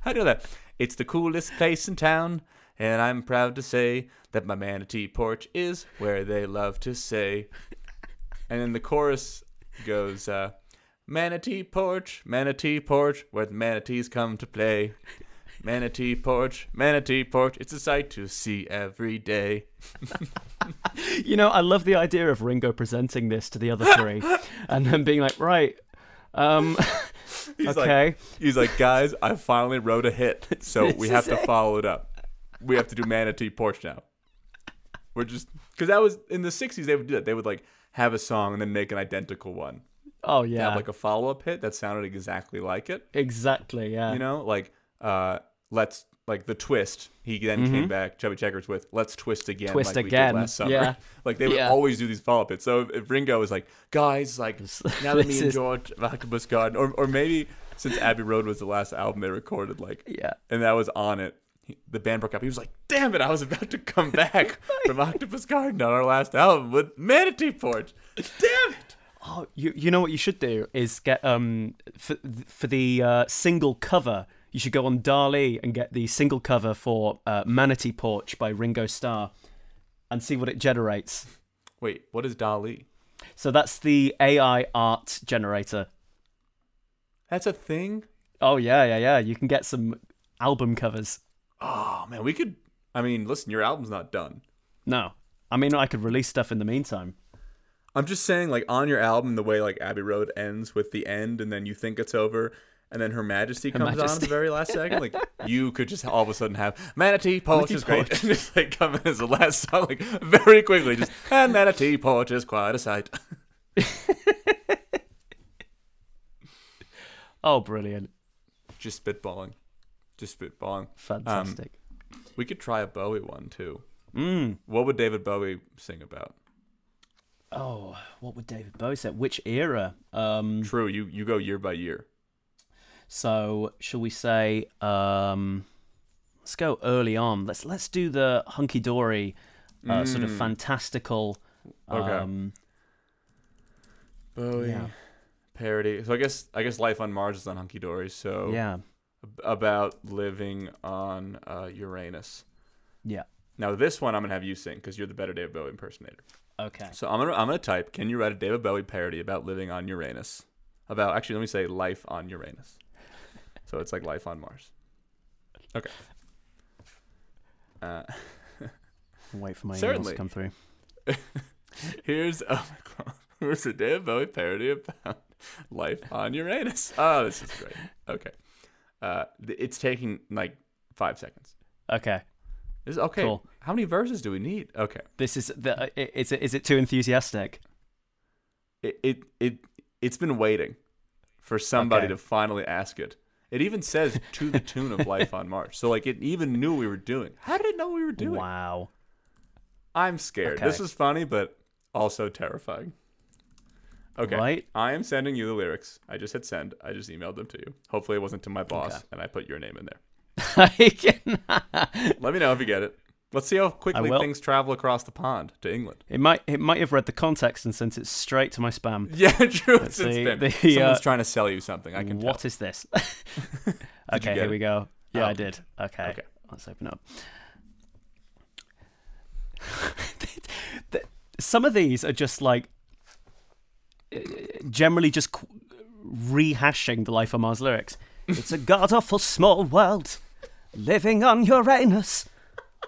do you know that? It's the coolest place in town, and I'm proud to say that my manatee porch is where they love to say. And then the chorus goes, uh, Manatee porch, manatee porch, where the manatees come to play. Manatee porch, manatee porch, it's a sight to see every day. you know, I love the idea of Ringo presenting this to the other three, and then being like, right, um, He's okay, like, he's like, guys, I finally wrote a hit, so we have to it." follow it up. We have to do manatee porch now. We're just because that was in the '60s. They would do that. They would like have a song and then make an identical one. oh yeah, Have like a follow up hit that sounded exactly like it. exactly, yeah, You know, like uh, let's like the twist. He then came back, Chubby Checkers, with "Let's twist again." Mm-hmm. Twist like again, We did last summer. yeah. like they would Yeah. always do these follow up hits. So if, Ringo was like, "Guys, like now that me and George of Octopus Garden," or or maybe since Abbey Road was the last album they recorded, like Yeah. and that was on it. He, the band broke up. He was like, "Damn it! I was about to come back from Octopus Garden on our last album with Manatee Porch. Damn it!" Oh, you you know what you should do is get um for for the uh, single cover. You should go on DALL-E and get the single cover for uh, Manatee Porch by Ringo Starr, and see what it generates. Wait, what is DALL-E? So that's the AI art generator. That's a thing. Oh yeah, yeah, yeah. You can get some album covers. Oh man, we could. I mean, listen, your album's not done. No, I mean I could release stuff in the meantime. I'm just saying, like on your album, the way like Abbey Road ends with the end, and then you think it's over, and then Her Majesty comes on at the very last second. Like you could just all of a sudden have Manatee Porch Manatee is great, and just like come in as the last song, like very quickly, just and Manatee Porch is quite a sight. Oh, brilliant! just spitballing, just spitballing. Fantastic. We could try a Bowie one too. Mm. What would David Bowie sing about? Oh, what would David Bowie say? Which era? Um, True, you you go year by year. So shall we say? Um, let's go early on. Let's let's do the hunky dory, uh, sort of fantastical. Okay. Um, Bowie Yeah. parody. So I guess I guess Life on Mars is on Hunky Dory. So yeah, about living on uh, Uranus. yeah. Now this one I'm gonna have you sing because you're the better David Bowie impersonator. Okay. So I'm gonna I'm gonna type. Can you write a David Bowie parody about living on Uranus? About actually, let me say life on Uranus. So it's like life on Mars. Okay. Uh, Wait for my emails to come through. here's oh my God. here's a David Bowie parody about life on Uranus. Oh, this is great. Okay. Uh, it's taking like five seconds. Okay. This Is okay. Cool. How many verses do we need? Okay. This is the. uh, Is it is it too enthusiastic? It it, it it's been waiting for somebody Okay. to finally ask it. It even says to the tune of Life on Mars. So like it even knew we were doing. How did it know we were doing? Wow. I'm scared. This is funny, but also terrifying. Okay. Right. I am sending you the lyrics. I just hit send. I just emailed them to you. Hopefully it wasn't to my boss Okay. and I put your name in there. I can- Let me know if you get it. Let's see how quickly things travel across the pond to England. it might it might have read the context and sent it straight to my spam. Yeah, true. See, in spam. the, Someone's uh, trying to sell you something. I can What tell. is this? okay, here it? we go. Yeah, Oh. I did. Okay. Okay. Let's open up. Some of these are just like uh, generally just rehashing the Life on Mars lyrics. It's a god awful small world living on Uranus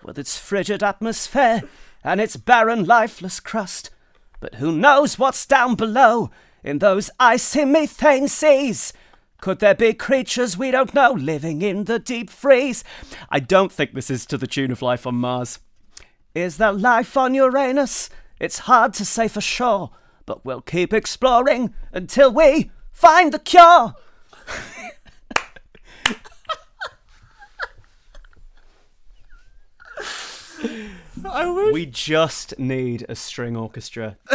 with its frigid atmosphere and its barren, lifeless crust. But who knows what's down below in those icy methane seas? Could there be creatures we don't know living in the deep freeze? I don't think this is to the tune of Life on Mars. Is there life on Uranus? It's hard to say for sure, but we'll keep exploring until we find the cure. I wish. We just need a string orchestra.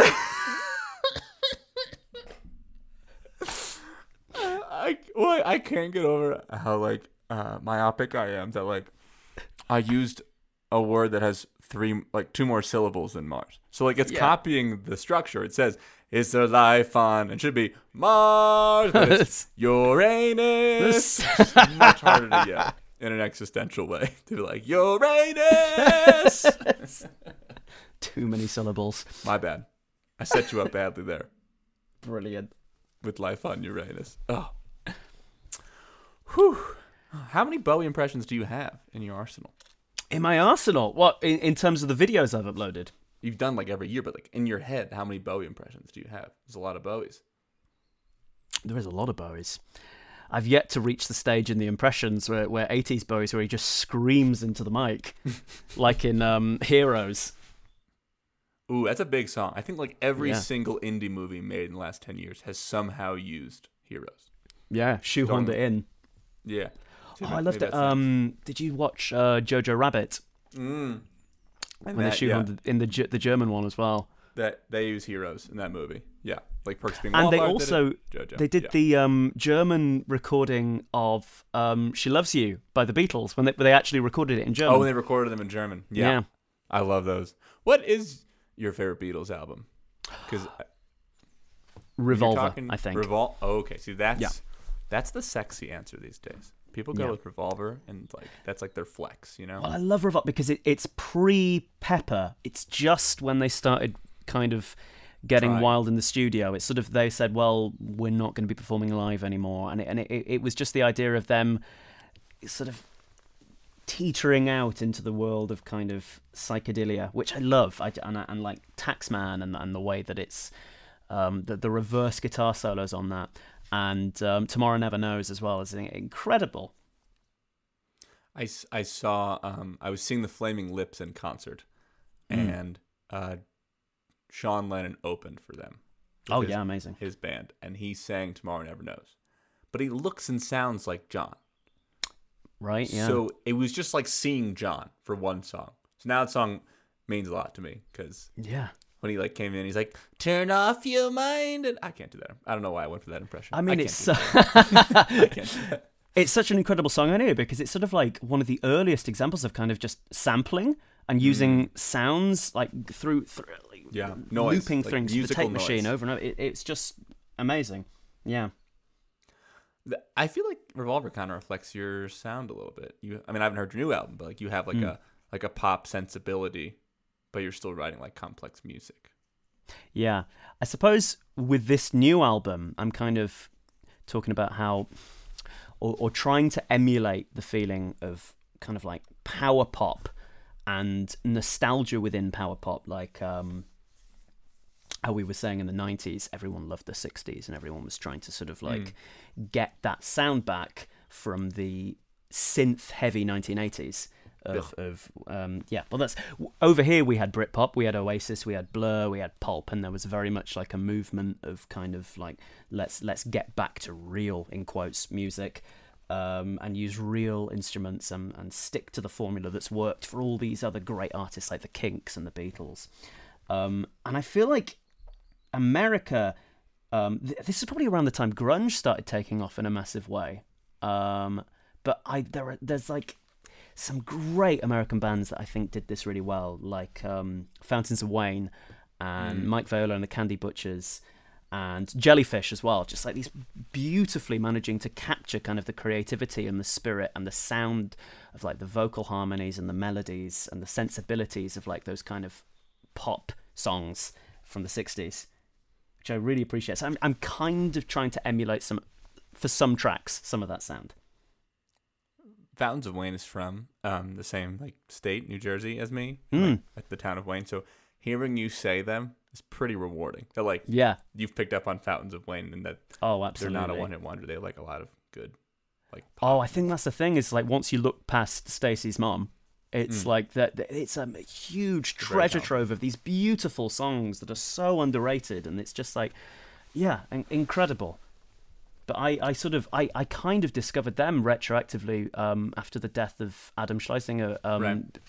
I well, I can't get over how like uh, myopic I am that like I used a word that has three like two more syllables than Mars. So like it's Yeah. copying the structure. It says is there life on? It should be Mars, but it's Uranus. It's much harder to get in an existential way to be like Uranus. Too many syllables. My bad. I set you up badly there Brilliant. with life on Uranus. Oh. Whew. How many Bowie impressions do you have in your arsenal? In my arsenal, what in, in terms of the videos I've uploaded? You've done like every year, but like in your head, how many Bowie impressions do you have? There's a lot of Bowies. There is a lot of Bowies. I've yet to reach the stage in the impressions where, where 80s Bowies where he just screams into the mic, like in um, Heroes. Ooh, that's a big song. I think like every Yeah. single indie movie made in the last 10 years has somehow used Heroes. Yeah, shoehorned Totally. it in. Yeah. Oh, maybe I loved it. Um, did you watch uh, Jojo Rabbit Mm. And when they that, shoot yeah, on the, in the the German one as well? That they use heroes in that movie. Yeah, like Perks Being And they Wallflower did also they did yeah. the um, German recording of um, "She Loves You" by the Beatles when they when they actually recorded it in German. Oh, when they recorded them in German. Yeah. yeah. I love those. What is your favorite Beatles album? Because Revolver, I think. Revol- oh, okay, see that's Yeah. that's the sexy answer these days. People go Yeah. with Revolver, and like that's like their flex, you know. Well, I love Revolt because it, it's pre Pepper. It's just when they started kind of getting Trying. wild in the studio. It's sort of they said, "Well, we're not going to be performing live anymore," and it, and it, it was just the idea of them sort of teetering out into the world of kind of psychedelia, which I love. I, and, and like Taxman and and the way that it's um, the the reverse guitar solos on that. And um, Tomorrow Never Knows as well is incredible. I, I saw um I was seeing the Flaming Lips in concert, Mm. and uh, Sean Lennon opened for them. Oh his- yeah, amazing. his band, and he sang "Tomorrow Never Knows," but he looks and sounds like John. Right? Yeah. So it was just like seeing John for one song. So now that song means a lot to me because yeah. when he like came in, he's like, "Turn off your mind," and I can't do that. I don't know why I went for that impression. I mean, can't it's do that. I that. it's such an incredible song anyway because it's sort of like one of the earliest examples of kind of just sampling and using mm. sounds like through, through Yeah, noise, looping like things, the tape machine noise. over and over. It, it's just amazing. Yeah. I feel like Revolver kind of reflects your sound a little bit. You, I mean, I haven't heard your new album, but like you have like a like a pop sensibility, but you're still writing like complex music. Yeah. I suppose with this new album, I'm kind of talking about how, or, or trying to emulate the feeling of kind of like power pop and nostalgia within power pop. Like, um, how we were saying in the 90s, everyone loved the 60s and everyone was trying to sort of like get that sound back from the synth heavy 1980s of, of um, yeah well that's over here we had Britpop we had Oasis we had Blur we had Pulp and there was very much like a movement of kind of like let's let's get back to real in quotes music um, and use real instruments and, and stick to the formula that's worked for all these other great artists like the Kinks and the Beatles. Um, and I feel like America um, th- this is probably around the time grunge started taking off in a massive way um, but I there are, there's like some great American bands that I think did this really well, like um, Fountains of Wayne and Mike Viola and the Candy Butchers and Jellyfish as well. Just like these beautifully managing to capture kind of the creativity and the spirit and the sound of like the vocal harmonies and the melodies and the sensibilities of like those kind of pop songs from the 60s, which I really appreciate. So I'm, I'm kind of trying to emulate some, for some tracks, some of that sound. Fountains of Wayne is from um, the same like state, New Jersey, as me, Hmm. like, at the town of Wayne. So hearing you say them is pretty rewarding. They're like Yeah. you've picked up on Fountains of Wayne, and that Oh, absolutely, they're not a one-hit wonder. They like a lot of good, like Oh, I think that's the thing. Is like once you look past Stacey's mom, it's like that. It's a huge treasure trove of these beautiful songs that are so underrated, and it's just like, yeah, in- incredible. But I, I sort of, I, I kind of discovered them retroactively um, after the death of Adam Schlesinger, um, Right.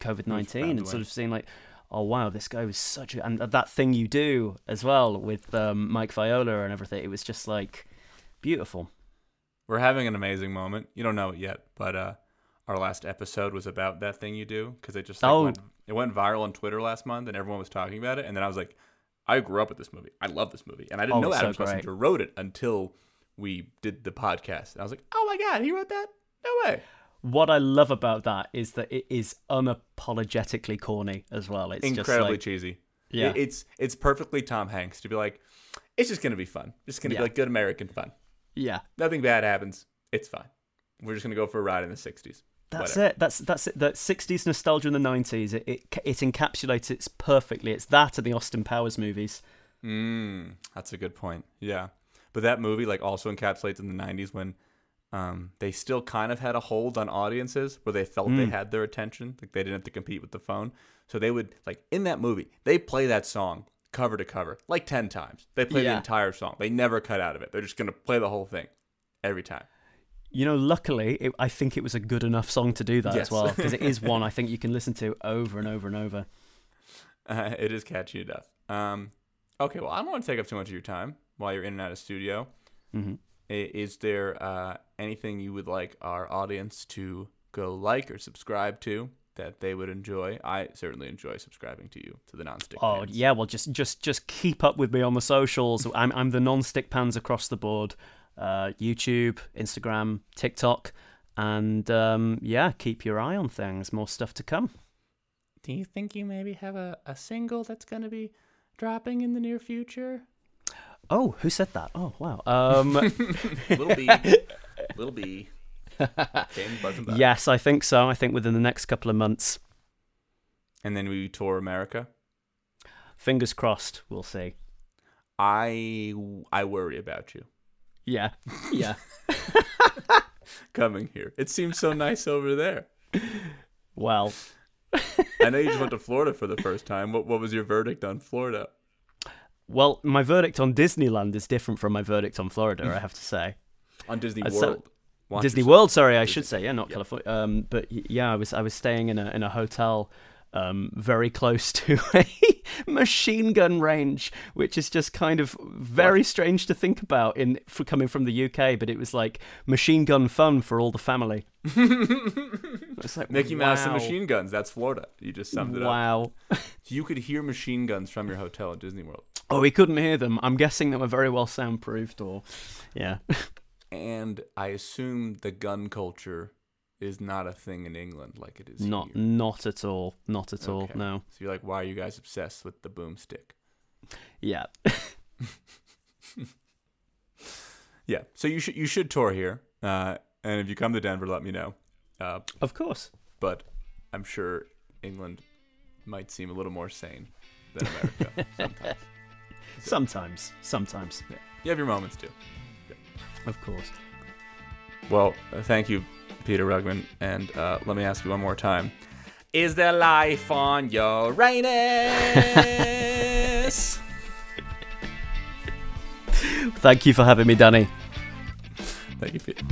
COVID nineteen, and sort of seeing like, oh wow, this guy was such a, and that thing you do as well with um, Mike Viola and everything. It was just like beautiful. We're having an amazing moment. You don't know it yet, but uh, our last episode was about that thing you do because it just like, Oh. went, it went viral on Twitter last month, and everyone was talking about it. And then I was like, I grew up with this movie. I love this movie, and I didn't Oh, know Adam so. Schlesinger wrote it until we did the podcast. And I was like, Oh my god, he wrote that? No way. what I love about that is that it is unapologetically corny as well. It's Incredibly just like, cheesy. Yeah. It's it's perfectly Tom Hanks to be like, it's just gonna be fun. It's gonna Yeah. be like good American fun. yeah, Nothing bad happens. It's fine. We're just gonna go for a ride in the '60s. That's Whatever. it. That's that's it. The '60s nostalgia in the '90s. It, it it encapsulates it perfectly. It's that and the Austin Powers movies. Mm, that's a good point. Yeah, but that movie like also encapsulates in the '90s when um, they still kind of had a hold on audiences where they felt they had their attention, like they didn't have to compete with the phone. So they would like in that movie they play that song cover to cover like ten times. They play the entire song. They never cut out of it. They're just gonna play the whole thing every time. You know, luckily, it, I think it was a good enough song to do that Yes. as well because it is one I think you can listen to over and over and over. Uh, it is catchy enough. Um, okay, well, I don't want to take up too much of your time while you're in and out of studio. hmm Is there uh, anything you would like our audience to go like or subscribe to that they would enjoy? I certainly enjoy subscribing to you to the nonstick. Pans. Oh Pants. yeah, well just just just keep up with me on the socials. I'm I'm the non-stick pans across the board. Uh, YouTube, Instagram, TikTok, and um, yeah, keep your eye on things. More stuff to come. Do you think you maybe have a, a single that's going to be dropping in the near future? Oh, who said that? Oh wow. Um, Little B, little B. Came buzzing back. yes, I think so. I think within the next couple of months. And then we tour America. Fingers crossed. We'll see. I I worry about you Yeah, yeah. coming here. It seems so nice over there. well, I know you just went to Florida for the first time. What what was your verdict on Florida? well, my verdict on Disneyland is different from my verdict on Florida. I have to say. On Disney Uh, so- World. Walt Disney yourself. World. Sorry, I Disney- should say. Yeah, not yeah. California. Um, but yeah, I was I was staying in a in a hotel, um, very close to a machine gun range, which is just kind of very strange to think about in for coming from the UK. But it was like machine gun fun for all the family. It's like Mickey Mouse and machine guns. That's Florida. You just summed it up. Wow. You could hear machine guns from your hotel at Disney World. Oh, we couldn't hear them. I'm guessing they were very well soundproofed, or yeah. And I assume the gun culture is not a thing in England like it is Not here. not at all. Not at all. No. So you're like, why are you guys obsessed with the boomstick? Yeah. Yeah. So you should you should tour here. Uh, and if you come to Denver, let me know. Uh, Of course. but I'm sure England might seem a little more sane than America sometimes. Sometimes. Sometimes. Yeah. You have your moments too. Of course. Well, uh, thank you, Peter Rugman. And uh, let me ask you one more time: Is there life on Uranus? Thank you for having me, Danny. thank you, Peter.